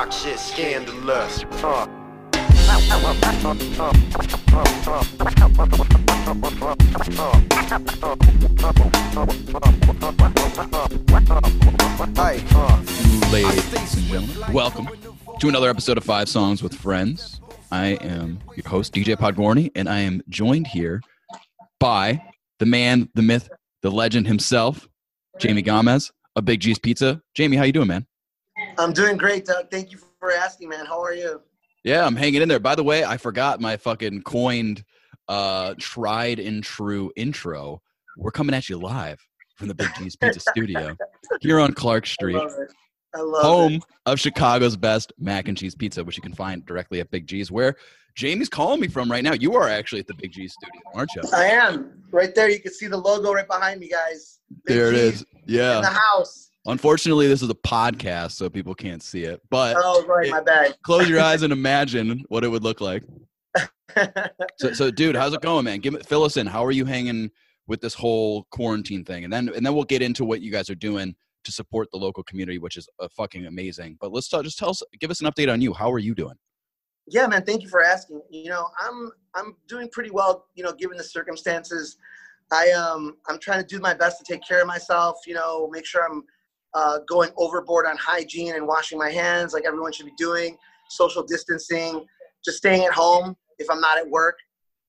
talk shit scandalous. Uh. Ladies and gentlemen, welcome to another episode of Five Songs with Friends. I am your host, DJ Podgorny, and I am joined here by the man, the myth, the legend himself, Jamie Gamez of Big G's Pizza. Jamie, how you doing, man? I'm doing great, Doug. Thank you for asking, man. How are you? Yeah, I'm hanging in there. By the way, I forgot my fucking coined, uh, tried and true intro. We're coming at you live from the Big G's Pizza Studio here on Clark Street, love it. I love home it. of Chicago's best mac and cheese pizza, which you can find directly at Big G's, where Jamie's calling me from right now. You are actually at the Big G's studio, aren't you? I am right there. You can see the logo right behind me, guys. Big There it G's is. in Yeah. the house. Unfortunately, this is a podcast, so people can't see it. But Oh, right, it- my bad. close your eyes and imagine what it would look like. So, so dude, how's it going, man? Give it, fill us in. How are you hanging with this whole quarantine thing? And then, and then we'll get into what you guys are doing to support the local community, which is uh, fucking amazing. But let's talk, just tell us, give us an update on you. How are you doing? yeah, man. Thank you for asking. You know, I'm I'm doing pretty well. You know, given the circumstances, I um I'm trying to do my best to take care of myself. You know, make sure I'm uh, going overboard on hygiene and washing my hands, like everyone should be doing. Social distancing, just staying at home if I'm not at work.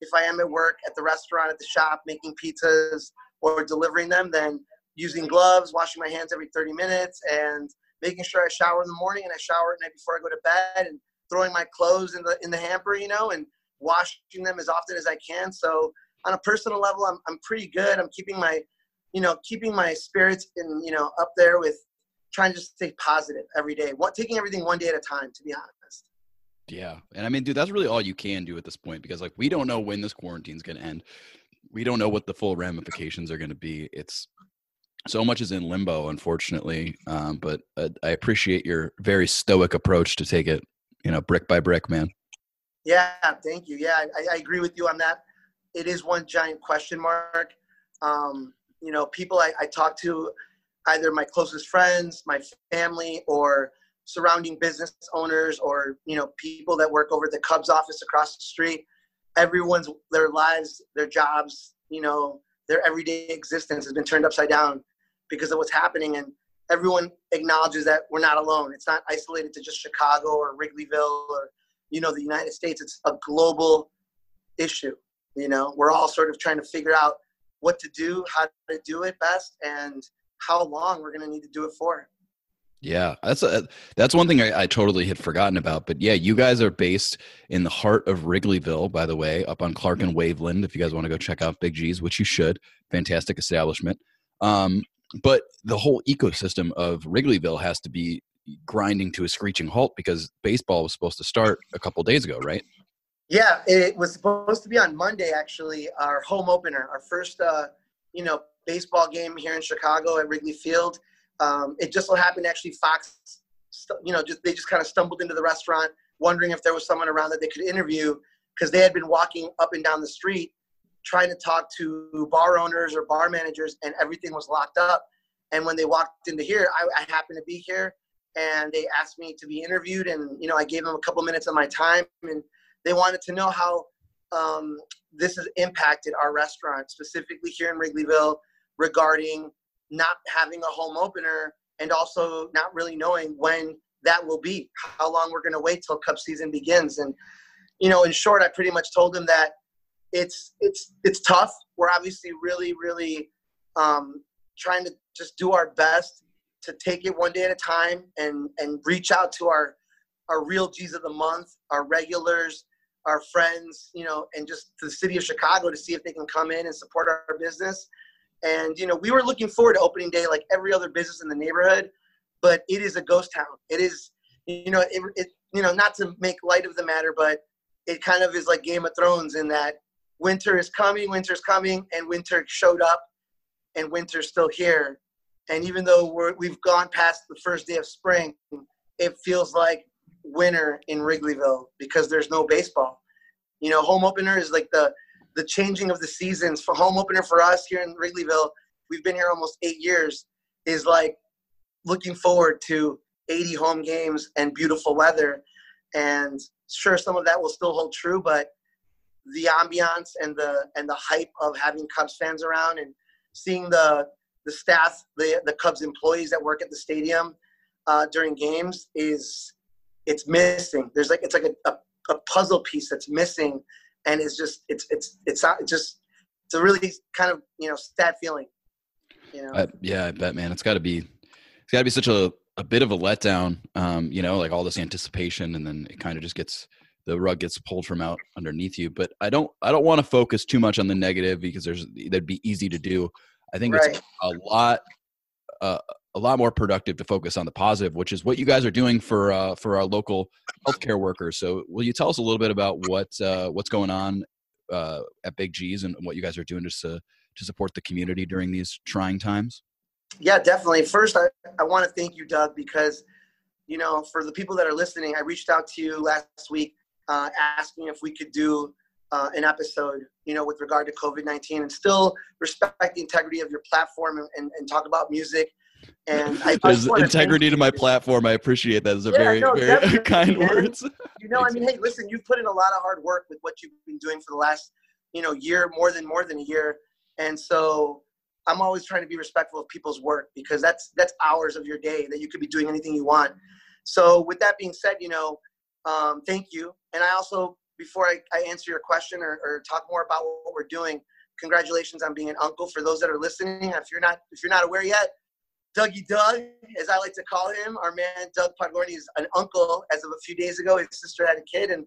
If I am at work, at the restaurant, at the shop, making pizzas or delivering them, then using gloves, washing my hands every 30 minutes, and making sure I shower in the morning and I shower at night before I go to bed, and throwing my clothes in the in the hamper, you know, and washing them as often as I can. So on a personal level, I'm I'm pretty good. I'm keeping my, you know, keeping my spirits in you know up there with trying to just stay positive every day. What taking everything one day at a time, to be honest. Yeah. And I mean, dude, that's really all you can do at this point because like we don't know when this quarantine's going to end. We don't know what the full ramifications are going to be. It's so much is in limbo, unfortunately. Um, but uh, I appreciate your very stoic approach to take it, you know, brick by brick, man. Yeah, thank you. Yeah, I, I agree with you on that. It is one giant question mark. Um, you know, people I, I talk to, either my closest friends, my family, or surrounding business owners, or you know, people that work over at the Cubs office across the street. Everyone's their lives, their jobs, you know, their everyday existence has been turned upside down because of what's happening, and everyone acknowledges that we're not alone. It's not isolated to just Chicago or Wrigleyville or you know the united states it's a global issue you know we're all sort of trying to figure out what to do how to do it best and how long we're going to need to do it for Yeah, that's a, that's one thing I, I totally had forgotten about. But yeah, you guys are based in the heart of Wrigleyville, by the way, up on Clark and Waveland. If you guys want to go check out Big G's, which you should, fantastic establishment. Um, but the whole ecosystem of Wrigleyville has to be grinding to a screeching halt because baseball was supposed to start a couple days ago, right? Yeah it was supposed to be on monday actually our home opener our first uh, you know baseball game here in chicago at wrigley field. Um, it just so happened actually fox you know just they just kind of stumbled into the restaurant wondering if there was someone around that they could interview because they had been walking up and down the street trying to talk to bar owners or bar managers and everything was locked up. And when they walked into here i, I happened to be here and they asked me to be interviewed and you know i gave them a couple minutes of my time and they wanted to know how um, this has impacted our restaurant specifically here in wrigleyville regarding not having a home opener and also not really knowing when that will be how long we're going to wait till Cub season begins. And you know in short i pretty much told them that it's it's it's tough. We're obviously really really um, trying to just do our best to take it one day at a time and and reach out to our our real G's of the month, our regulars, our friends, you know, and just the city of Chicago to see if they can come in and support our business. And you know, we were looking forward to opening day like every other business in the neighborhood, but it is a ghost town. It is, you know, it, it you know, not to make light of the matter, but it kind of is like Game of Thrones in that winter is coming, winter's coming, and winter showed up, and winter's still here. And even though we're, we've gone past the first day of spring, it feels like winter in Wrigleyville because there's no baseball. You know, home opener is like the the changing of the seasons for home opener for us here in Wrigleyville. We've been here almost eight years. Is like looking forward to 80 home games and beautiful weather. And sure, some of that will still hold true, but the ambiance and the and the hype of having Cubs fans around and seeing the the staff, the the Cubs employees that work at the stadium uh, during games is it's missing. There's like it's like a, a, a puzzle piece that's missing, and it's just it's it's it's not it's just it's a really kind of you know sad feeling. You know? I, yeah, I bet, man. It's got to be it's got to be such a a bit of a letdown. Um, you know, like all this anticipation, and then it kind of just gets the rug gets pulled from out underneath you. But I don't I don't want to focus too much on the negative because there's that'd be easy to do. I think right. it's a lot uh, a lot more productive to focus on the positive, which is what you guys are doing for uh, for our local healthcare workers. So, will you tell us a little bit about what uh, what's going on uh, at Big G's and what you guys are doing just to to support the community during these trying times? Yeah, definitely. First, I, I want to thank you, Doug, because you know for the people that are listening, I reached out to you last week uh, asking if we could do uh, an episode, you know, with regard to COVID nineteen, and still respect the integrity of your platform and, and, and talk about music. And I, there's I integrity to my platform. I appreciate that. Those are yeah, very no, very kind man. words. You know, I mean, hey, listen, you've put in a lot of hard work with what you've been doing for the last, you know, year, more than more than a year, and so I'm always trying to be respectful of people's work because that's that's hours of your day that you could be doing anything you want. So with that being said, you know, um, thank you. And I also before I, I answer your question or, or talk more about what we're doing, congratulations on being an uncle. For those that are listening, if you're not if you're not aware yet, Dougie Doug, as I like to call him, our man Doug Podgorny is an uncle as of a few days ago. His sister had a kid, and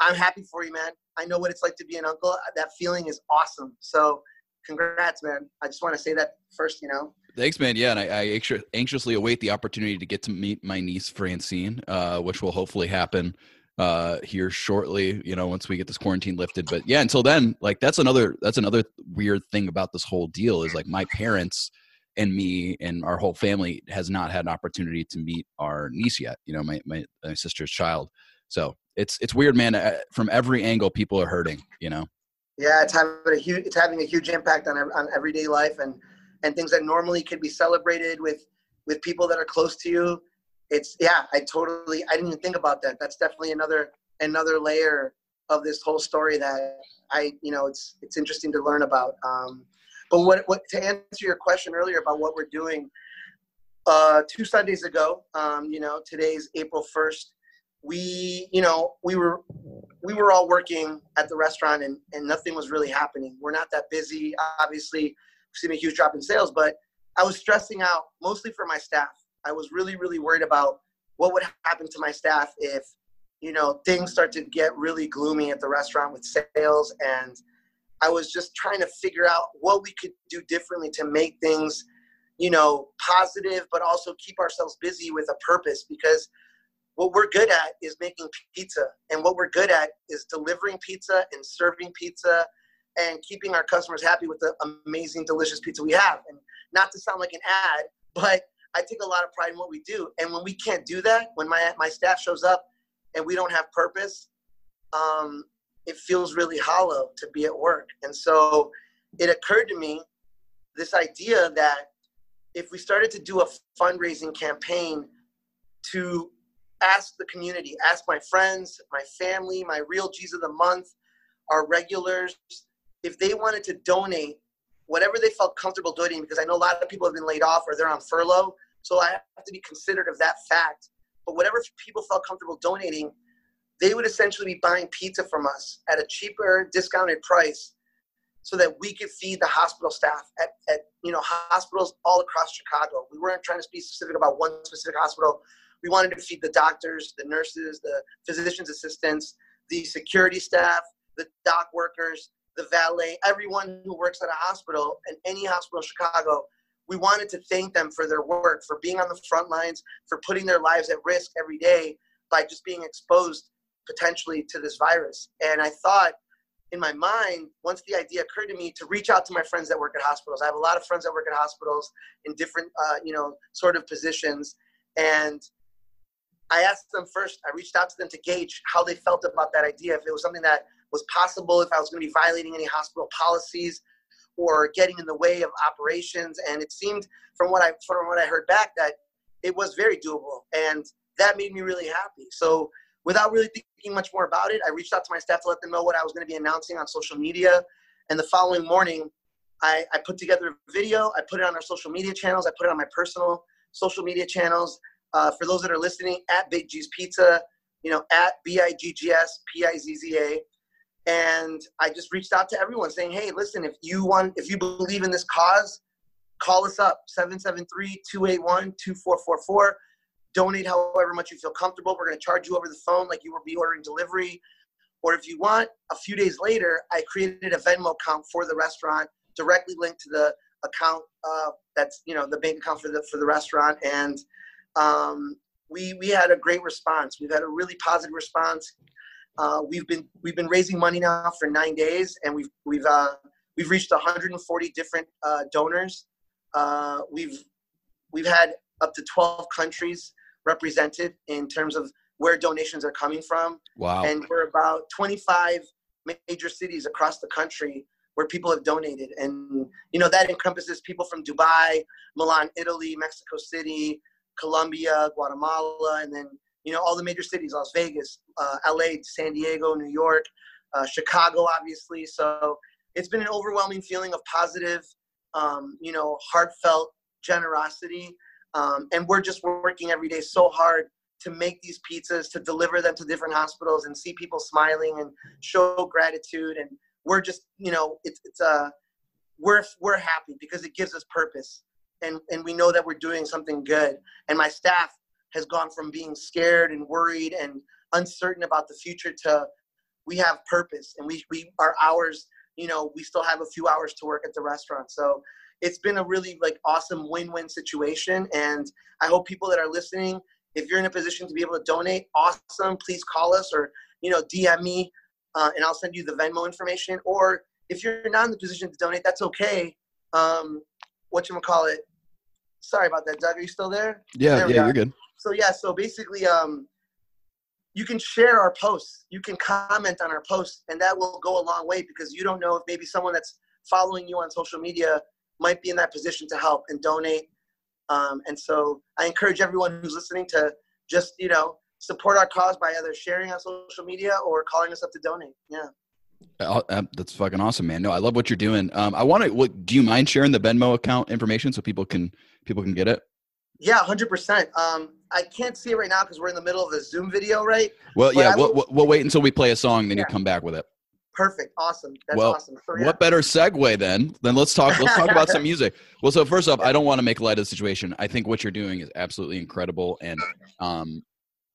I'm happy for you, man. I know what it's like to be an uncle. That feeling is awesome. So, congrats, man. I just want to say that first, you know. Thanks, man. Yeah, and I, I anxiously await the opportunity to get to meet my niece Francine, uh, which will hopefully happen uh here shortly you know once we get this quarantine lifted but yeah until then like that's another that's another weird thing about this whole deal is like my parents and me and our whole family has not had an opportunity to meet our niece yet you know my my, my sister's child. So it's it's weird man uh, from every angle people are hurting you know? Yeah it's having a huge it's having a huge impact on on everyday life and and things that normally could be celebrated with with people that are close to you. It's yeah i totally i didn't even think about that. That's definitely another another layer of this whole story that i you know it's it's interesting to learn about um, but what, what to answer your question earlier about what we're doing uh, two sundays ago um, you know today's april 1st we you know we were we were all working at the restaurant and, and nothing was really happening we're not that busy obviously we've seen a huge drop in sales but i was stressing out mostly for my staff I was really, really worried about what would happen to my staff if, you know, things start to get really gloomy at the restaurant with sales. And I was just trying to figure out what we could do differently to make things, you know, positive, but also keep ourselves busy with a purpose because what we're good at is making pizza. And what we're good at is delivering pizza and serving pizza and keeping our customers happy with the amazing, delicious pizza we have. And not to sound like an ad, but I take a lot of pride in what we do. And when we can't do that, when my my staff shows up and we don't have purpose, um, it feels really hollow to be at work. And so it occurred to me this idea that if we started to do a fundraising campaign to ask the community, ask my friends, my family, my real G's of the month, our regulars, if they wanted to donate whatever they felt comfortable donating, because I know a lot of people have been laid off or they're on furlough. So I have to be considerate of that fact. But whatever people felt comfortable donating, they would essentially be buying pizza from us at a cheaper, discounted price so that we could feed the hospital staff at, at you know hospitals all across Chicago. We weren't trying to be specific about one specific hospital. We wanted to feed the doctors, the nurses, the physician's assistants, the security staff, the dock workers, the valet, everyone who works at a hospital and any hospital in Chicago we wanted to thank them for their work, for being on the front lines, for putting their lives at risk every day by just being exposed potentially to this virus. And I thought in my mind, once the idea occurred to me to reach out to my friends that work at hospitals. I have a lot of friends that work at hospitals in different, uh, you know, sort of positions. And I asked them first, I reached out to them to gauge how they felt about that idea, if it was something that was possible, if I was going to be violating any hospital policies, or getting in the way of operations. And it seemed from what I from what I heard back that it was very doable, and that made me really happy. So without really thinking much more about it, I reached out to my staff to let them know what I was going to be announcing on social media. And the following morning, I, I put together a video. I put it on our social media channels. I put it on my personal social media channels. Uh, for those that are listening, at Big G's Pizza, you know, at B I G G S P I Z Z A. And I just reached out to everyone saying, hey, listen, if you want, if you believe in this cause, call us up 773 281 2444. Donate however much you feel comfortable. We're going to charge you over the phone like you would be ordering delivery. Or if you want, a few days later, I created a Venmo account for the restaurant, directly linked to the account uh, that's you know the bank account for the for the restaurant, and um, we we had a great response. We've had a really positive response. Uh, we've been we've been raising money now for nine days, and we've we've uh, we've reached 140 different uh, donors. Uh, we've we've had up to 12 countries represented in terms of where donations are coming from. Wow! And we're about 25 major cities across the country where people have donated, and you know that encompasses people from Dubai, Milan, Italy, Mexico City, Colombia, Guatemala, and then you know all the major cities: Las Vegas, uh, L.A., San Diego, New York, uh, Chicago, obviously. So it's been an overwhelming feeling of positive, um, you know, heartfelt generosity, um, and we're just working every day so hard to make these pizzas, to deliver them to different hospitals, and see people smiling and show gratitude. And we're just, you know, it's it's uh, we're we're happy because it gives us purpose. And and we know that we're doing something good. And my staff has gone from being scared and worried and uncertain about the future to we have purpose. And we we our hours you know we still have a few hours to work at the restaurant. So it's been a really like awesome win-win situation and i hope people that are listening if you're in a position to be able to donate awesome please call us or you know dm me uh, and i'll send you the venmo information or if you're not in the position to donate that's okay um, what you gonna call it. Sorry about that, Doug. Are you still there? Yeah, there yeah, you're good. So yeah, so basically, um, you can share our posts. You can comment on our posts, and that will go a long way because you don't know if maybe someone that's following you on social media might be in that position to help and donate. Um, and so I encourage everyone who's listening to just you know support our cause by either sharing on social media or calling us up to donate. Yeah. Uh, uh, that's fucking awesome, man. No, I love what you're doing. Um, I want to. What do you mind sharing the Venmo account information so people can people can get it? Yeah, hundred percent. Um, I can't see it right now because we're in the middle of a Zoom video, right? Well, but yeah, we'll, we'll, wait until we play a song, then yeah. you come back with it. Perfect. Awesome. That's well, awesome. What better segue then? Then let's talk. Let's talk about some music. Well, so first off, I don't want to make light of the situation. I think what you're doing is absolutely incredible, and um,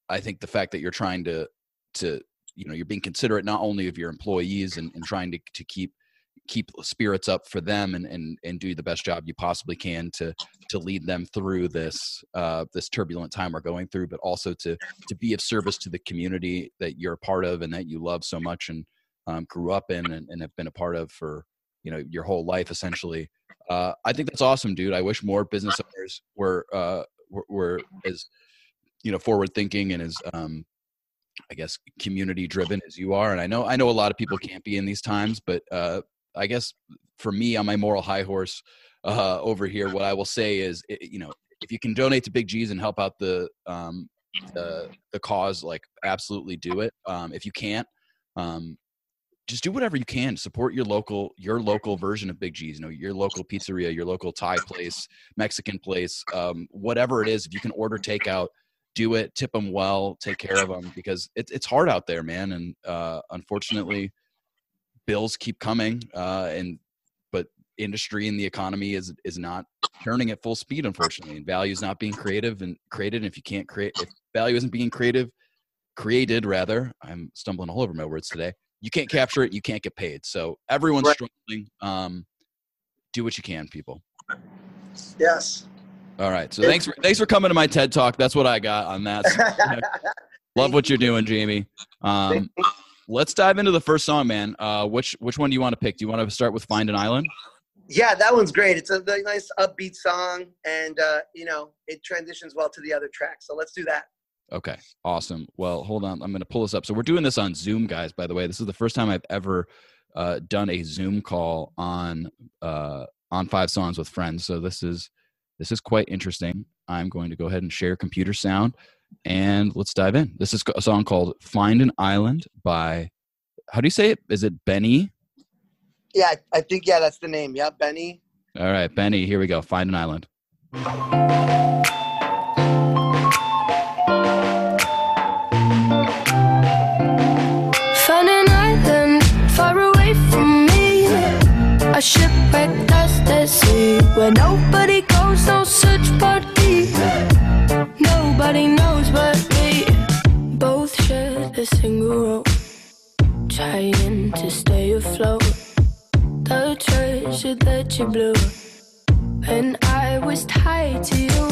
I think the fact that you're trying to to you know you're being considerate not only of your employees and, and trying to, to keep keep spirits up for them and, and and do the best job you possibly can to to lead them through this uh, this turbulent time we're going through, but also to to be of service to the community that you're a part of and that you love so much and um, grew up in and, and have been a part of for you know your whole life essentially. Uh, I think that's awesome, dude. I wish more business owners were uh, were, were as you know forward thinking and as um, I guess community driven as you are. And I know I know a lot of people can't be in these times, but uh, I guess for me on my moral high horse uh, over here, what I will say is, you know, if you can donate to Big G's and help out the um, the the cause, like absolutely do it. Um, if you can't, um, just do whatever you can support your local your local version of big g's you know your local pizzeria your local thai place mexican place um, whatever it is if you can order takeout do it, tip them well, take care of them because it, it's hard out there, man. And uh, unfortunately, bills keep coming, uh, and but industry and the economy is is not turning at full speed, unfortunately, and value is not being creative and created. And if you can't create, if value isn't being creative, created rather, I'm stumbling all over my words today. You can't capture it, you can't get paid. So everyone's right. struggling. Um, do what you can, people. Yes. All right. So thanks for thanks for coming to my TED talk. That's what I got on that. Love what you're doing, Jamie. Um, let's dive into the first song, man. Uh, which which one do you want to pick? Do you want to start with "Find an Island"? Yeah, that one's great. It's a nice upbeat song, and uh, you know it transitions well to the other track. So let's do that. Okay, awesome. Well, hold on. I'm going to pull this up. So we're doing this on Zoom, guys. By the way, this is the first time I've ever uh, done a Zoom call on uh, on Five Songs with Friends. So this is This is quite interesting. I'm going to go ahead and share computer sound and let's dive in. This is a song called Find an Island by, how do you say it? Is it Benny? Yeah, I think, yeah, that's the name. Yeah, Benny. All right, Benny, here we go. Find an Island. Nobody goes, no search party. Nobody knows but me. Both shared a single rope, trying to stay afloat. The treasure that you blew, and I was tied to you.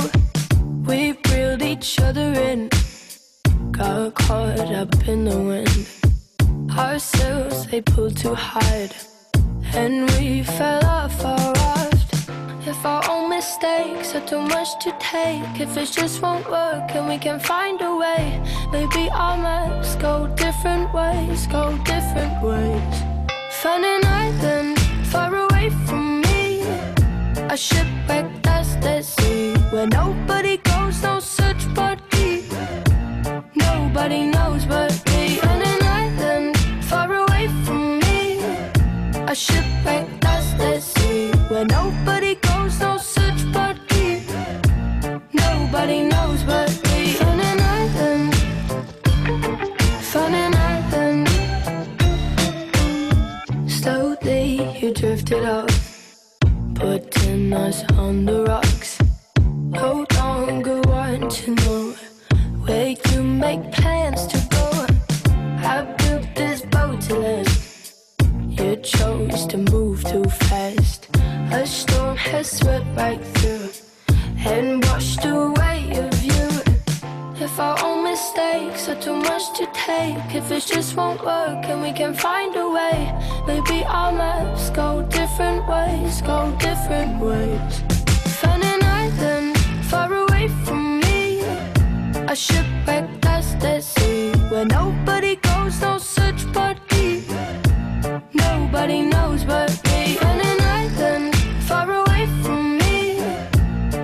We reeled each other in, got caught up in the wind. Our sails they pulled too hard, and we fell off our. If our own mistakes are too much to take, if it just won't work and we can find a way, maybe our maps go different ways, go different ways. Find an island far away from me, a shipwreck that's the sea where nobody goes, no search party. Nobody knows but me on an island far away from me. A shipwreck Nobody knows but me on an island. Fun an island. Slowly you drifted off, putting us on the rocks. No longer want to know where you make plans to go. I built this boat to last. You chose to move too fast. A storm has swept right through and washed away too much to take, if it just won't work and we can find a way, maybe our maps go different ways, go different ways. Find an island far away from me, a shipwreck that's the sea where nobody goes, no search party. Nobody knows but me on an island far away from me.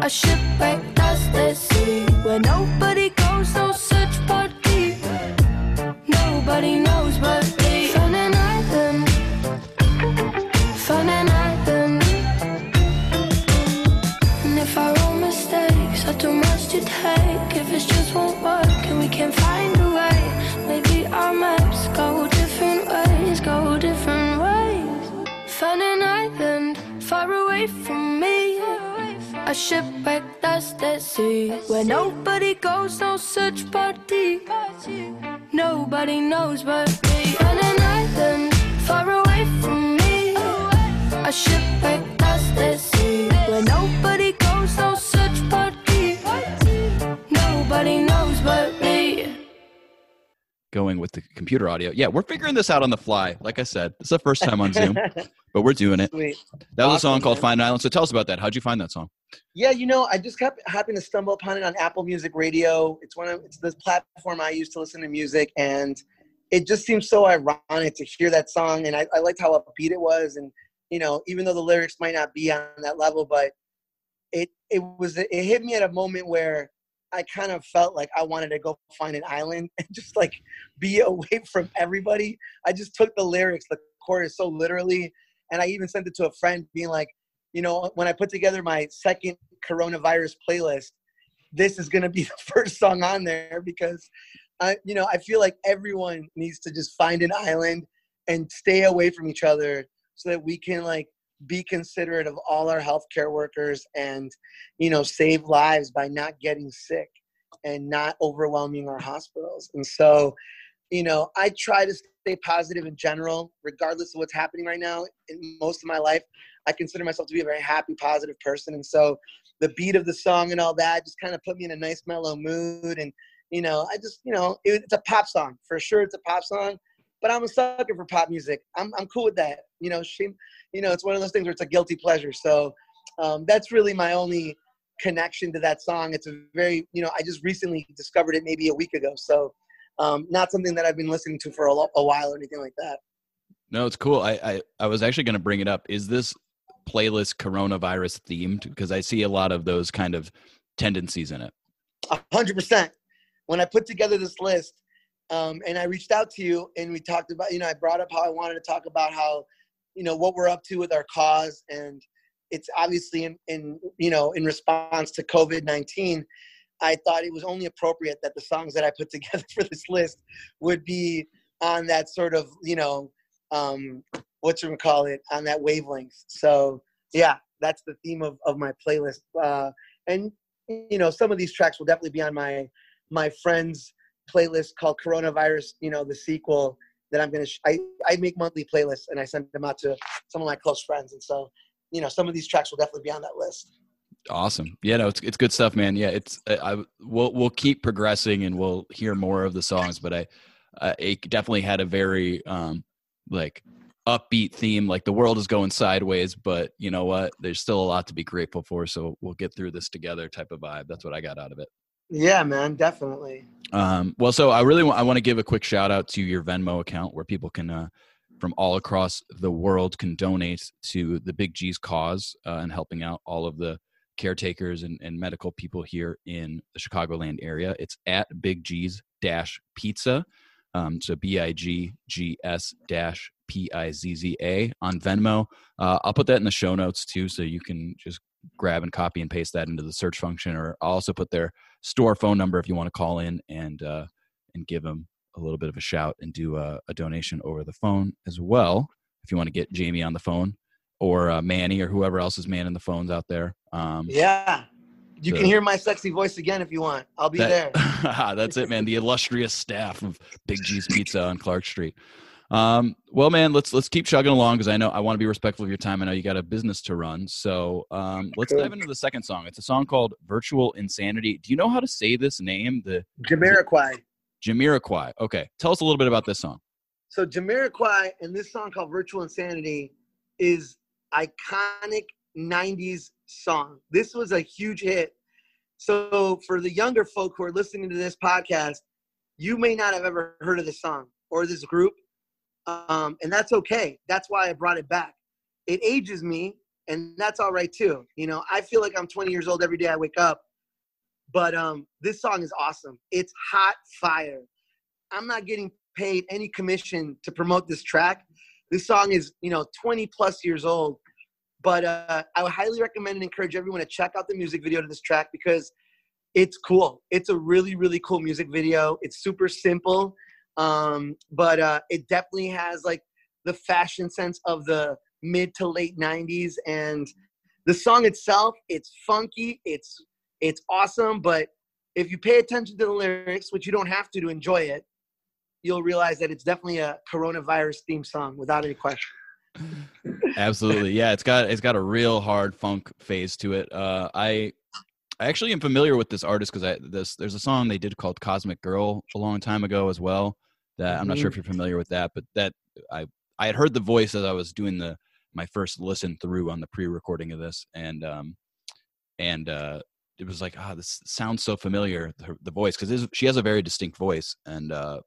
A shipwreck that's the sea where nobody the sea where nobody goes, no such party. Nobody knows but me. On an island far away from me. A shipwreck that's the sea where nobody goes, no such party. Nobody knows. Going with the computer audio. Yeah, we're figuring this out on the fly. Like I said, it's the first time on Zoom, but we're doing it. Sweet. That was a song called man. Find Island. So tell us about that. How'd you find that song? Yeah, you know, I just kept happened to stumble upon it on Apple Music Radio. It's one of it's the platform I use to listen to music, and it just seems so ironic to hear that song. And I, I liked how upbeat it was, and you know, even though the lyrics might not be on that level, but it it was it hit me at a moment where I kind of felt like I wanted to go find an island and just like be away from everybody. I just took the lyrics, the chorus so literally, and I even sent it to a friend, being like, you know, when I put together my second coronavirus playlist, this is gonna be the first song on there because I, you know, I feel like everyone needs to just find an island and stay away from each other so that we can like be considerate of all our healthcare workers and you know save lives by not getting sick and not overwhelming our hospitals. And so you know i try to stay positive in general regardless of what's happening right now. In most of my life i consider myself to be a very happy positive person. And so the beat of the song and all that just kind of put me in a nice mellow mood. And you know i just you know it, it's a pop song for sure it's a pop song but i'm a sucker for pop music i'm, I'm cool with that you know shame you know it's one of those things where it's a guilty pleasure so um, that's really my only connection to that song it's a very you know i just recently discovered it maybe a week ago so um, not something that i've been listening to for a, a while or anything like that No, it's cool. I I, I was actually going to bring it up. Is this playlist coronavirus themed? Because I see a lot of those kind of tendencies in it. A hundred percent. When I put together this list, um, and I reached out to you, and we talked about, you know, I brought up how I wanted to talk about how, you know, what we're up to with our cause, and it's obviously in, in you know, in response to COVID nineteen. I thought it was only appropriate that the songs that I put together for this list would be on that sort of, you know, um, what you call it, on that wavelength. So yeah, that's the theme of, of my playlist. Uh, and you know, some of these tracks will definitely be on my my friends playlist called Coronavirus. You know, the sequel that I'm gonna. Sh- I I make monthly playlists and I send them out to some of my close friends, and so you know, some of these tracks will definitely be on that list. Awesome. Yeah, no, it's it's good stuff, man. Yeah, it's I, I we'll we'll keep progressing and we'll hear more of the songs, but I uh, it definitely had a very um like upbeat theme like the world is going sideways but you know what there's still a lot to be grateful for so we'll get through this together type of vibe that's what i got out of it Yeah, man, definitely. um, well so i really want i want to give a quick shout out to your venmo account where people can uh, from all across the world can donate to the big g's cause uh, and helping out all of the caretakers and, and medical people here in the chicagoland area it's at big g's dash pizza um, so b-i-g-g-s dash p-i-z-z-a on venmo uh, i'll put that in the show notes too so you can just grab and copy and paste that into the search function or i'll also put their store phone number if you want to call in and uh, and give them a little bit of a shout and do a, a donation over the phone as well if you want to get jamie on the phone or uh, manny or whoever else is manning the phones out there um, Yeah, you So- can hear my sexy voice again if you want. I'll be that- there. that's it, man. The illustrious staff of Big G's Pizza on Clark Street. Um, well, man, let's let's keep chugging along because I know I want to be respectful of your time. I know you got a business to run, so um, let's dive into the second song. It's a song called "Virtual Insanity." Do you know how to say this name? The Jamiroquai. Jamiroquai. Okay, tell us a little bit about this song. So Jamiroquai and this song called Virtual Insanity is iconic 90s song. This was a huge hit. So for the younger folk who are listening to this podcast, you may not have ever heard of this song or this group. Um, and that's okay. That's why I brought it back. It ages me, and that's all right too. You know, I feel like I'm 20 years old every day I wake up. But um, this song is awesome. It's hot fire. I'm not getting paid any commission to promote this track. This song is, you know, 20 plus years old. But uh, I would highly recommend and encourage everyone to check out the music video to this track because it's cool. It's a really, really cool music video. It's super simple, um, but uh, it definitely has like the fashion sense of the mid to late 90s. And the song itself, it's funky, it's it's awesome. But if you pay attention to the lyrics, which you don't have to to enjoy it, you'll realize that it's definitely a coronavirus theme song without any question. Absolutely, yeah. It's got it's got a real hard funk phase to it. Uh, I I actually am familiar with this artist because I this there's a song they did called "Cosmic Girl" a long time ago as well. That I'm not sure if you're familiar with that, but that I I had heard the voice as I was doing the my first listen through on the pre-recording of this, and um and uh it was like ah this sounds so familiar the, the voice because she has a very distinct voice and uh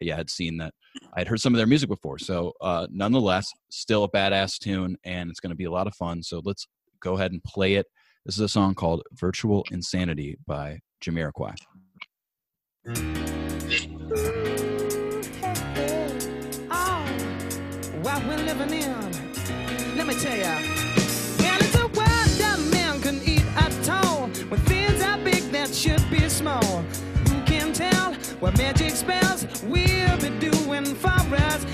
yeah, I had seen that. I'd heard some of their music before. So, uh, nonetheless, still a badass tune, and it's going to be a lot of fun. So, let's go ahead and play it. This is a song called Virtual Insanity by Jamiroquai. What we're living in. Let me tell ya. Well, it's a world that man can eat at all. When things are big that should be small. Who can tell what magic spells we'll be doing for us?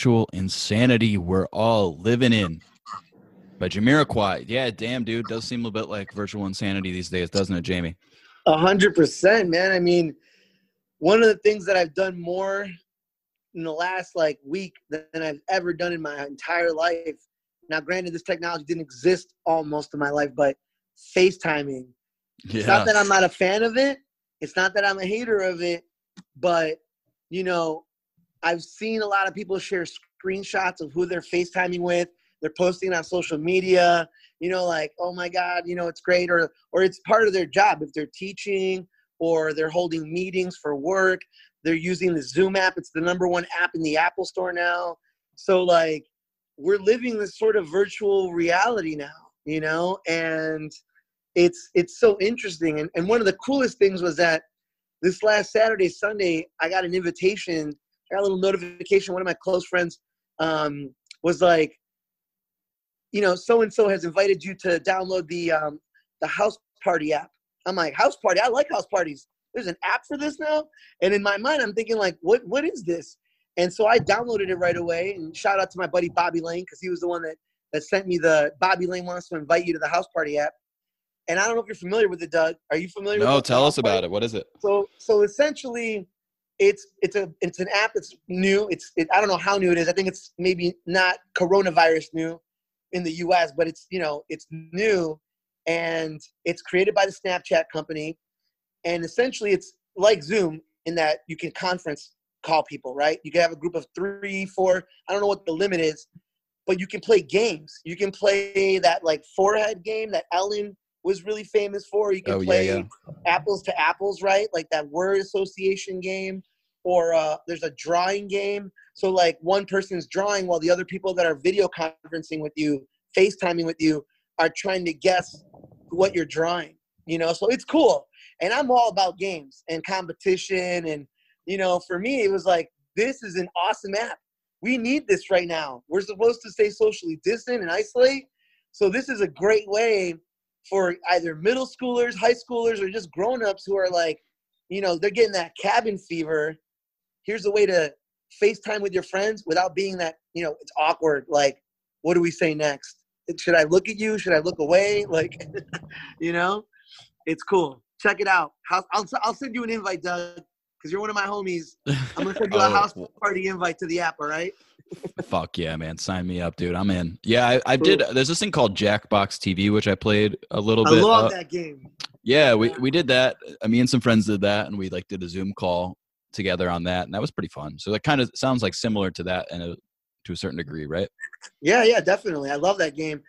Virtual insanity we're all living in. By Jamiroquai. Yeah, damn, dude. Does seem a bit like virtual insanity these days, doesn't it, Jamie? A hundred percent, man. I mean, one of the things that I've done more in the last like week than I've ever done in my entire life. Now, granted, this technology didn't exist all most of my life, but FaceTiming. It's not that I'm not a fan of it. It's not that I'm a hater of it, but you know, I've seen a lot of people share screenshots of who they're FaceTiming with. They're posting on social media, you know, like, oh my God, you know, it's great, or or it's part of their job. If they're teaching or they're holding meetings for work, they're using the Zoom app. It's the number one app in the Apple store now. So like we're living this sort of virtual reality now, you know, and it's it's so interesting. And and one of the coolest things was that this last Saturday, Sunday, I got an invitation, I got a little notification. One of my close friends um, was like, you know, so and so has invited you to download the um, the House Party app. I'm like, House Party? I like house parties. There's an app for this now. And in my mind, I'm thinking like, what what is this? And so I downloaded it right away. And shout out to my buddy Bobby Lane because he was the one that that sent me the Bobby Lane wants to invite you to the House Party app. And I don't know if you're familiar with it, Doug. Are you familiar? with No, tell us about Party? it. What is it? So so essentially, it's it's a it's an app that's new. It's it, I don't know how new it is. I think it's maybe not coronavirus new in the U.S., but it's you know it's new, and it's created by the Snapchat company, and essentially it's like Zoom in that you can conference call people, right? You can have a group of three, four. I don't know what the limit is, but you can play games. You can play that like forehead game that Ellen was really famous for. You can Oh, yeah, play yeah. apples to apples, right? Like that word association game, or uh, there's a drawing game. So like one person's drawing while the other people that are video conferencing with you, FaceTiming with you, are trying to guess what you're drawing. You know, so it's cool. And I'm all about games and competition, and you know, for me, it was like this is an awesome app. We need this right now. We're supposed to stay socially distant and isolate. So this is a great way for either middle schoolers, high schoolers, or just grown-ups who are like, you know, they're getting that cabin fever. Here's a way to FaceTime with your friends without being that, you know, it's awkward. Like, what do we say next? Should I look at you? Should I look away? Like, you know, it's cool. Check it out. House, I'll, I'll send you an invite, Doug, because you're one of my homies. I'm gonna send you a Oh, house party invite to the app. All right. Fuck yeah, man. Sign me up, dude. I'm in. Yeah, I, I did. There's this thing called Jackbox TV, which I played a little I bit. I love uh, that game. Yeah, we, we did that. Uh, Me and some friends did that, and we like did a Zoom call together on that, and that was pretty fun. So that kind of sounds like similar to that, and to a certain degree, right? Yeah, yeah, definitely. I love that game.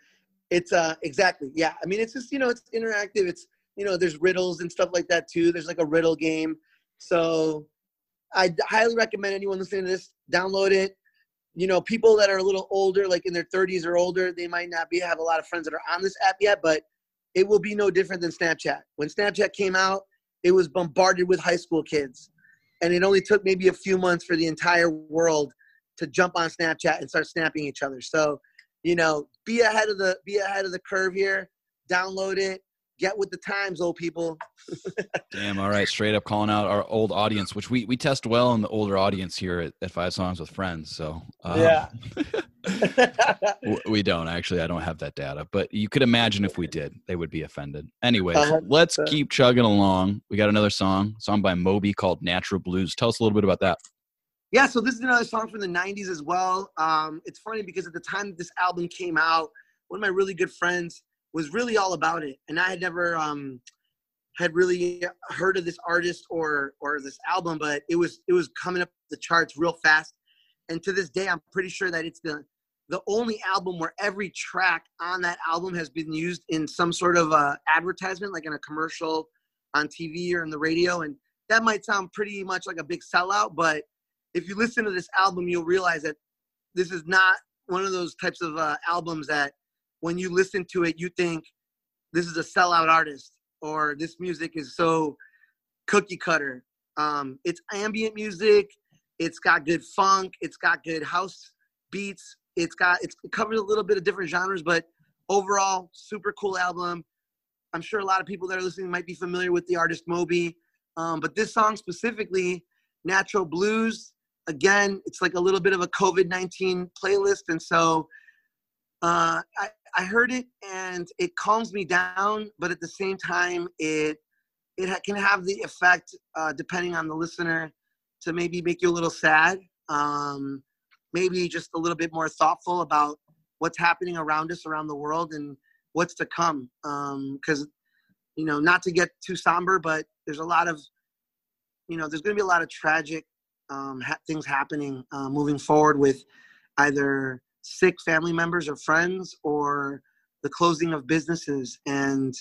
It's uh exactly. Yeah. I mean, it's just, you know, it's interactive. It's, you know, there's riddles and stuff like that too. There's like a riddle game. So I highly recommend anyone listening to this download it. You know, people that are a little older, like in their 30s or older, they might not be have a lot of friends that are on this app yet, but it will be no different than Snapchat. When Snapchat came out, it was bombarded with high school kids. And it only took maybe a few months for the entire world to jump on Snapchat and start snapping each other. So, you know, be ahead of the be ahead of the curve here. Download it. Get with the times, old people. Damn. All right. Straight up calling out our old audience, which we we test well in the older audience here at, at Five Songs with Friends. So um, Yeah. we don't actually. I don't have that data, but you could imagine if we did, they would be offended. Anyways, Uh-huh. let's Uh. keep chugging along. We got another song, song by Moby called "Natural Blues." Tell us a little bit about that. yeah, so this is another song from the 90s as well. Um, it's funny because at the time that this album came out, one of my really good friends was really all about it. And I had never um, had really heard of this artist or or this album, but it was it was coming up the charts real fast. And to this day, I'm pretty sure that it's the the only album where every track on that album has been used in some sort of uh, advertisement, like in a commercial on TV or in the radio. And that might sound pretty much like a big sellout, but if you listen to this album, you'll realize that this is not one of those types of uh, albums that when you listen to it, you think this is a sellout artist or this music is so cookie cutter. Um, it's ambient music. It's got good funk. It's got good house beats. It's got it's it covers a little bit of different genres, but overall, super cool album. I'm sure a lot of people that are listening might be familiar with the artist Moby, um, but this song specifically, Natural Blues. Again, it's like a little bit of a COVID 19 playlist, and so uh, I, I heard it and it calms me down, but at the same time, it it can have the effect, uh, depending on the listener, to maybe make you a little sad, um, maybe just a little bit more thoughtful about what's happening around us, around the world, and what's to come. Because you know, not to get too somber, but there's a lot of you know, there's going to be a lot of tragic um, ha- things happening uh, moving forward with either sick family members or friends or the closing of businesses and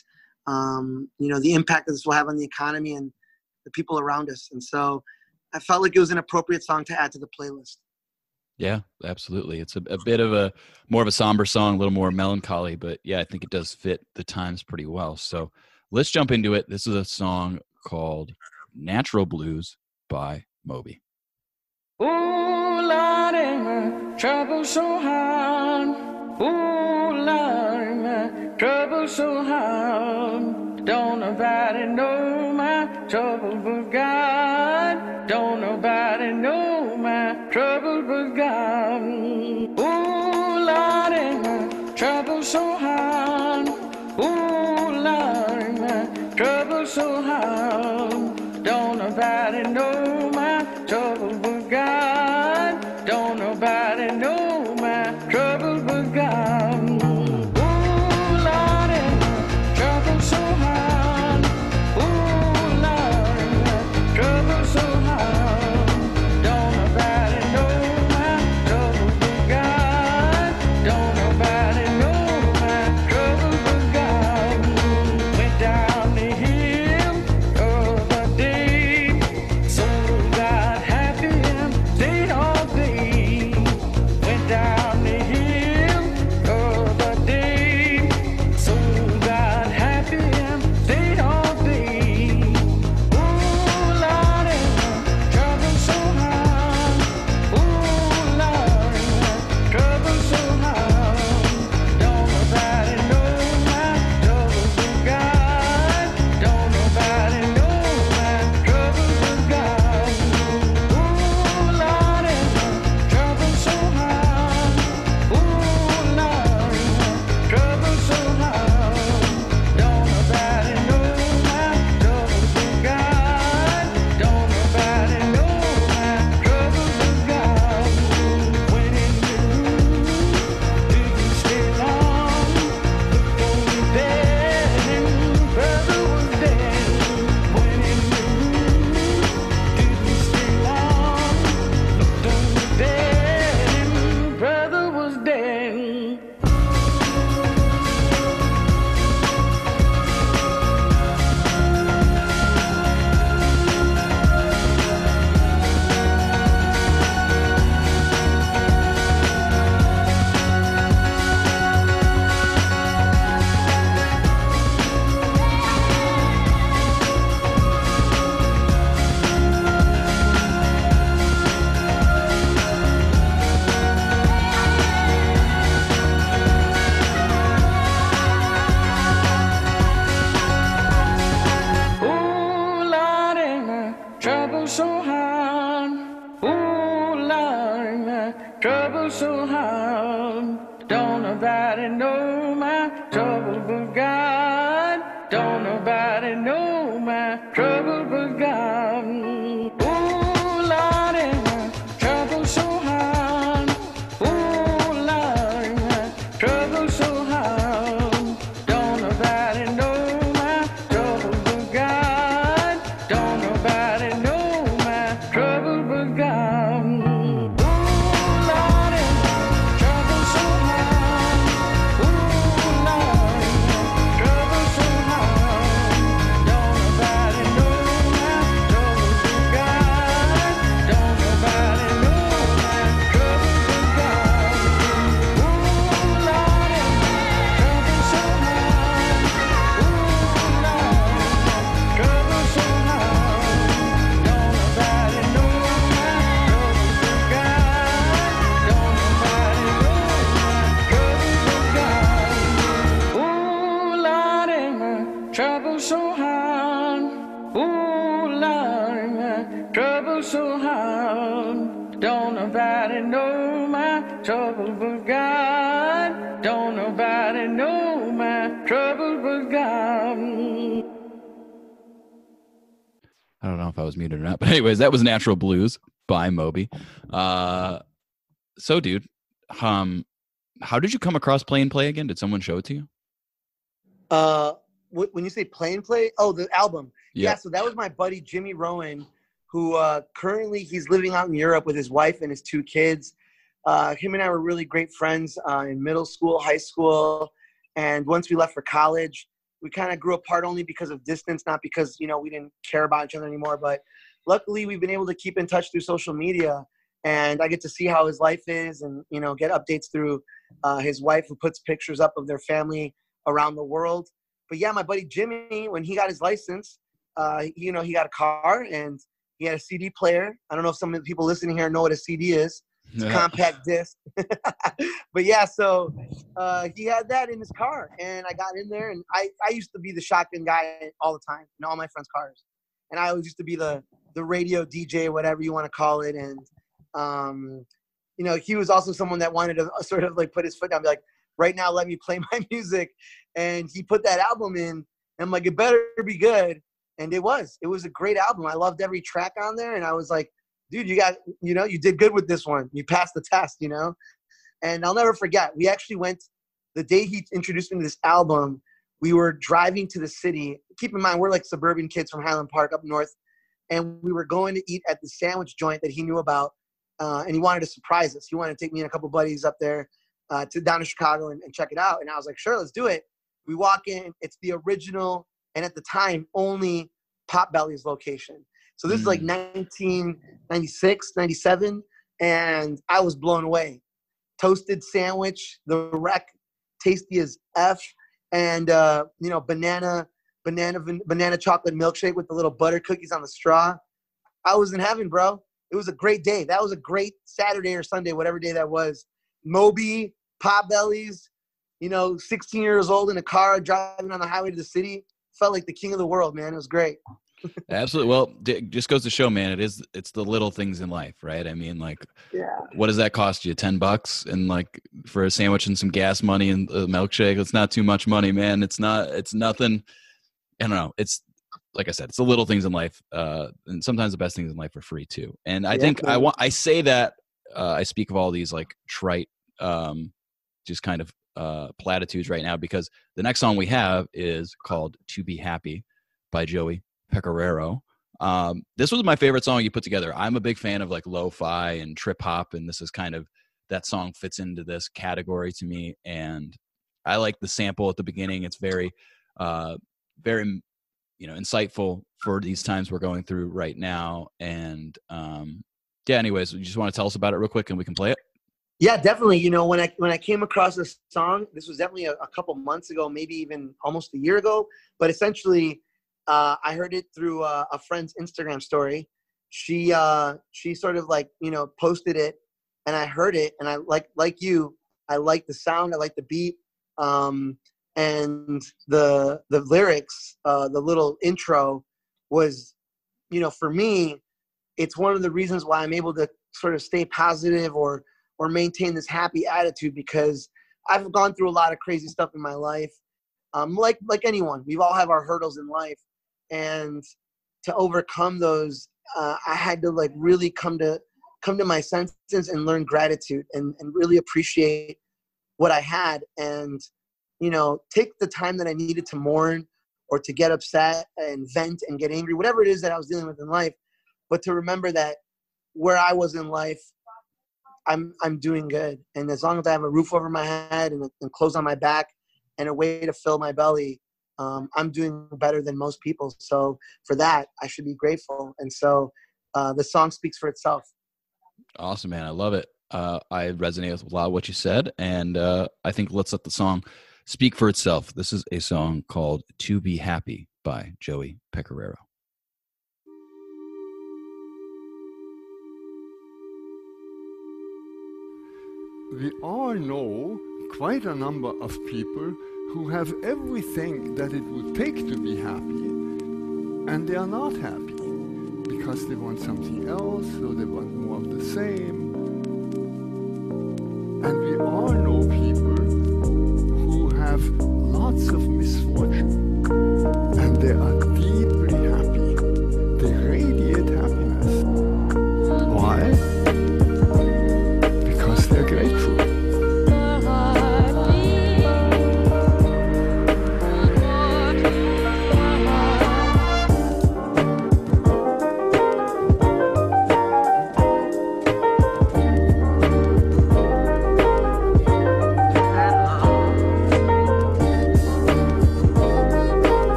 um, you know the impact that this will have on the economy and the people around us and so i felt like it was an appropriate song to add to the playlist Yeah, absolutely. It's a, a bit of a more of a somber song, a little more melancholy, but yeah, I think it does fit the times pretty well. So let's jump into it. This is a song called Natural Blues by Moby. Ooh, Lordy, my trouble so hard. Ooh, Lordy, my trouble so hard. Was muted or not, but anyways, that was Natural Blues by Moby. Uh, so, dude, um, how did you come across Play and Play again? Did someone show it to you? Uh, wh- when you say play and play, oh, the album. Yeah. Yeah. so that was my buddy Jimmy Rowan, who uh, currently he's living out in Europe with his wife and his two kids. Uh, him and I were really great friends uh, in middle school, high school, and once we left for college, we kind of grew apart only because of distance, not because you know we didn't care about each other anymore. But luckily, we've been able to keep in touch through social media, and I get to see how his life is, and you know get updates through uh, his wife, who puts pictures up of their family around the world. But yeah, my buddy Jimmy, when he got his license, uh, you know, he got a car and he had a CD player. I don't know if some of the people listening here know what a CD is. Compact disc. but yeah, so uh, he had that in his car, and I got in there, and I, I used to be the shotgun guy all the time in all my friends' cars, and I always used to be the the radio DJ, whatever you want to call it, and um, you know, he was also someone that wanted to sort of like put his foot down, be like, right now, let me play my music, and he put that album in, and I'm like, it better be good, and it was, it was a great album. I loved every track on there, and I was like, dude, you got, you know, you did good with this one. You passed the test, you know, and I'll never forget. We actually went the day he introduced me to this album. We were driving to the city. Keep in mind, we're like suburban kids from Highland Park up north, and we were going to eat at the sandwich joint that he knew about, uh, and he wanted to surprise us. He wanted to take me and a couple buddies up there uh, to down to Chicago and, and check it out. And I was like, sure, let's do it. We walk in. It's the original, and at the time, only Potbelly's location. So this is like 1996, 97, and I was blown away. Toasted sandwich, the wreck, tasty as f, and uh, you know banana, banana, banana chocolate milkshake with the little butter cookies on the straw. I was in heaven, bro. It was a great day. That was a great Saturday or Sunday, whatever day that was. Moby, Potbelly's, you know, 16 years old in a car driving on the highway to the city. Felt like the king of the world, man. It was great. Absolutely. Well, just goes to show, man, it is it's the little things in life, right? I mean, like, Yeah. what does that cost you? Ten bucks and like for a sandwich and some gas money and a milkshake. It's not too much money, man. It's not. It's nothing. I don't know. It's like I said, it's the little things in life, uh, and sometimes the best things in life are free too. And I Yeah, think I want I say that uh, I speak of all these like trite, um, just kind of uh, platitudes right now because the next song we have is called "To Be Happy" by Joey Pecoraro. Um, this was my favorite song you put together. I'm a big fan of like lo-fi and trip hop, and this is kind of that song fits into this category to me. And I like the sample at the beginning. It's very, uh, very, you know, insightful for these times we're going through right now. And um, yeah, anyways, you just want to tell us about it real quick, and we can play it. Yeah, definitely. You know, when I when I came across this song, this was definitely a, a couple months ago, maybe even almost a year ago. But essentially, uh, I heard it through uh, a friend's Instagram story. She uh, she sort of like you know posted it, and I heard it, and I like like you, I like the sound, I like the beat, um, and the the lyrics, uh, the little intro was, you know, for me, it's one of the reasons why I'm able to sort of stay positive or or maintain this happy attitude because I've gone through a lot of crazy stuff in my life. Um, like like anyone, we've all have our hurdles in life, and to overcome those, uh, I had to like really come to come to my senses and learn gratitude and, and really appreciate what I had and you know take the time that I needed to mourn or to get upset and vent and get angry, whatever it is that I was dealing with in life, but to remember that where I was in life, I'm I'm doing good, and as long as I have a roof over my head and, and clothes on my back and a way to fill my belly, um, I'm doing better than most people. So for that, I should be grateful. And so uh, the song speaks for itself. Awesome, man. I love it. Uh, I resonate with a lot of what you said, and uh, I think let's let the song speak for itself. This is a song called "To Be Happy" by Joey Pecoraro. We all know quite a number of people who have everything that it would take to be happy, and they are not happy because they want something else or they want more of the same. And we all know people who have lots of misfortune and they are deeply happy. They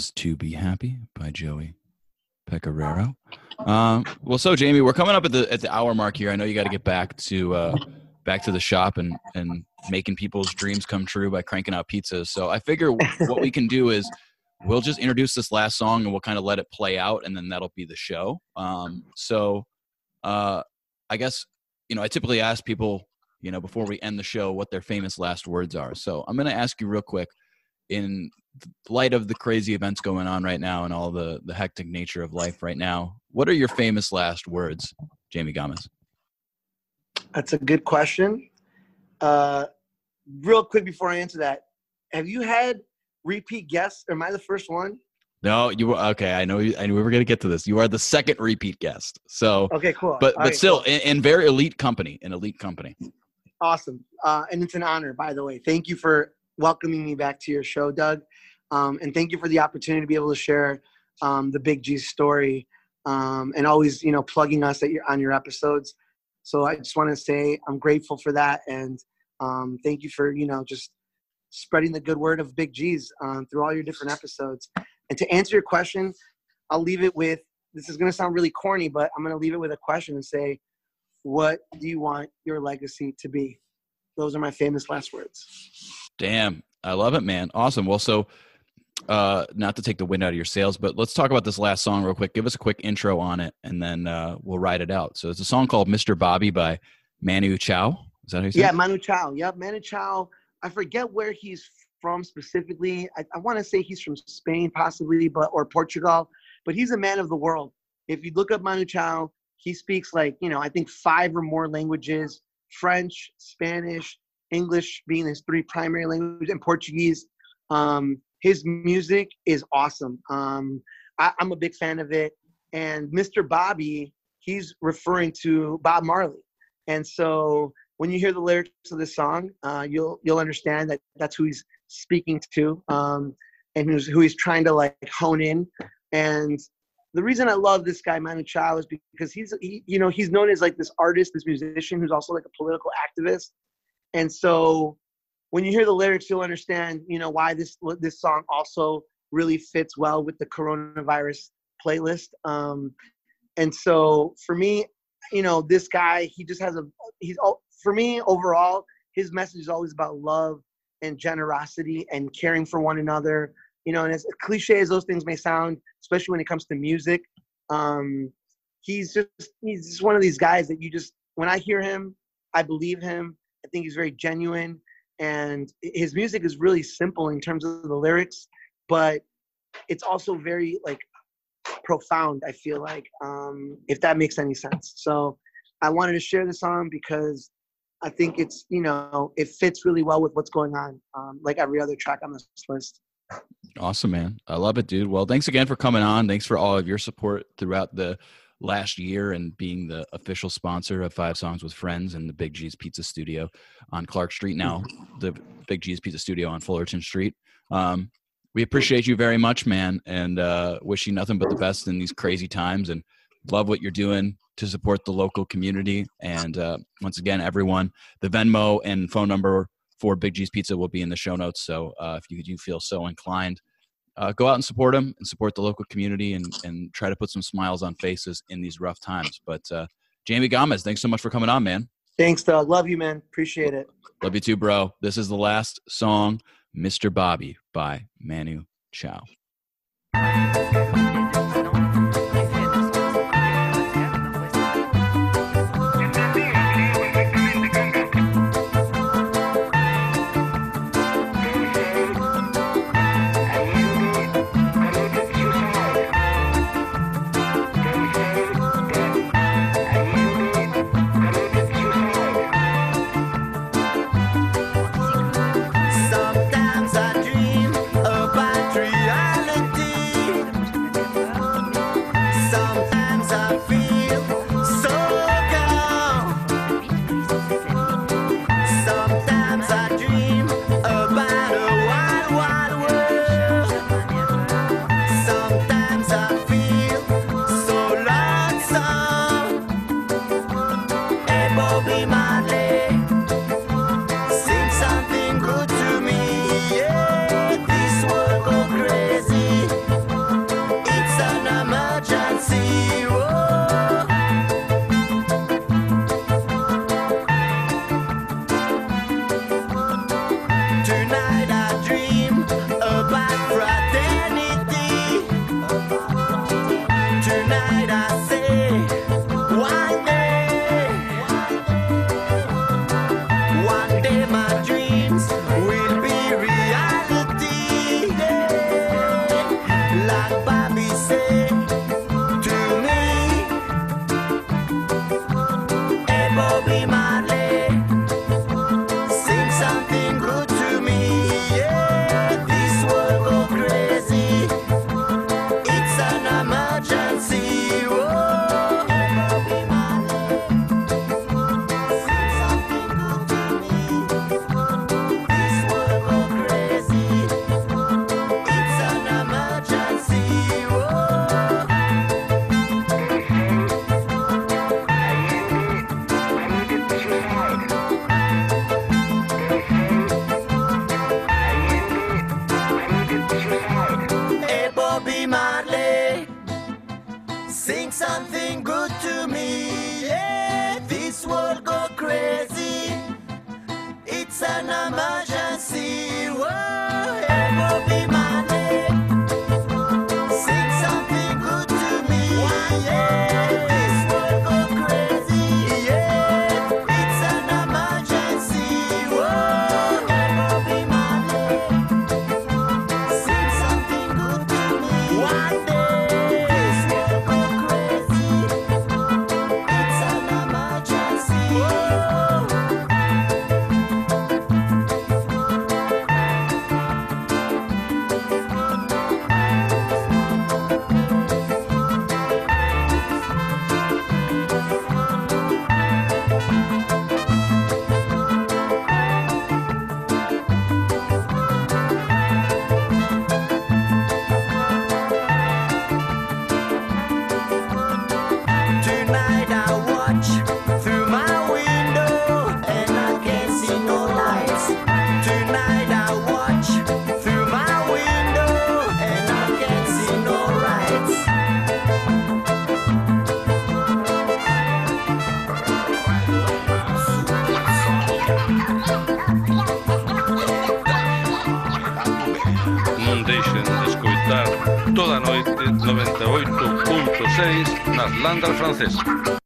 was "To Be Happy" by Joey Pecoraro. Um, well, so Jamie, we're coming up at the at the hour mark here. I know you got to get back to uh, back to the shop and and making people's dreams come true by cranking out pizzas. So I figure what we can do is we'll just introduce this last song and we'll kind of let it play out, and then that'll be the show. Um, so uh, I guess you know I typically ask people you know before we end the show what their famous last words are. So I'm going to ask you real quick in light of the crazy events going on right now and all the the hectic nature of life right now what are your famous last words jamie Gamez That's a good question. Uh, real quick before I answer that, have you had repeat guests? Am I the first one? no you were okay i know you i knew we were going to get to this you are the second repeat guest so Okay, cool. but All but right, still cool. in, in very elite company in elite company awesome. Uh, and it's an honor, by the way. Thank you for welcoming me back to your show, Doug. Um, and thank you for the opportunity to be able to share um, the Big G story um, and always, you know, plugging us at your, on your episodes. So I just want to say I'm grateful for that. And um, thank you for, you know, just spreading the good word of Big G's um, through all your different episodes. And to answer your question, I'll leave it with this is going to sound really corny, but I'm going to leave it with a question and say, what do you want your legacy to be? Those are my famous last words. damn i love it man awesome well so uh not to take the wind out of your sails but let's talk about this last song real quick give us a quick intro on it and then uh we'll ride it out so it's a song called mr bobby by manu chao is that how you say Yeah, it? Manu Chao. Yeah, Manu Chao I forget where he's from specifically. I, I want to say he's from Spain, possibly, but or Portugal. But he's a man of the world. If you look up Manu Chao, he speaks like you know I think five or more languages: French, Spanish, English being his three primary languages, and Portuguese. Um, his music is awesome. Um, I, I'm a big fan of it. And Mr. Bobby, he's referring to Bob Marley. And so when you hear the lyrics of this song, uh, you'll you'll understand that that's who he's speaking to, um, and who's who he's trying to like hone in. And the reason I love this guy Manu Chao is because he's he, you know he's known as like this artist, this musician who's also like a political activist. And so when you hear the lyrics, you'll understand you know why this this song also really fits well with the coronavirus playlist. Um, and so for me, you know, this guy, he just has a, he's, for me overall, his message is always about love and generosity and caring for one another. You know, and as cliche as those things may sound, especially when it comes to music, um, he's just he's just one of these guys that you just when I hear him, I believe him. I think he's very genuine, and his music is really simple in terms of the lyrics, but it's also very like profound. I feel like, um, if that makes any sense. So I wanted to share the song because I think it's you know it fits really well with what's going on, um, like every other track on this list. Awesome, man. I love it, dude. Well, thanks again for coming on. Thanks for all of your support throughout the last year and being the official sponsor of Five Songs with Friends and the Big G's Pizza Studio on Clark Street now, the Big G's Pizza Studio on Fullerton Street. Um, we appreciate you very much, man, and uh, wish you nothing but the best in these crazy times. And love what you're doing to support the local community. And uh, once again, everyone, the Venmo and phone number for Big G's Pizza will be in the show notes. So uh, if you do feel so inclined, uh, go out and support them and support the local community and, and try to put some smiles on faces in these rough times. But uh, Jamie Gamez, thanks so much for coming on, man. Thanks, Doug. Love you, man. Appreciate it. Love you too, bro. This is the last song Mr. Bobby by Manu Chao. Landal francés.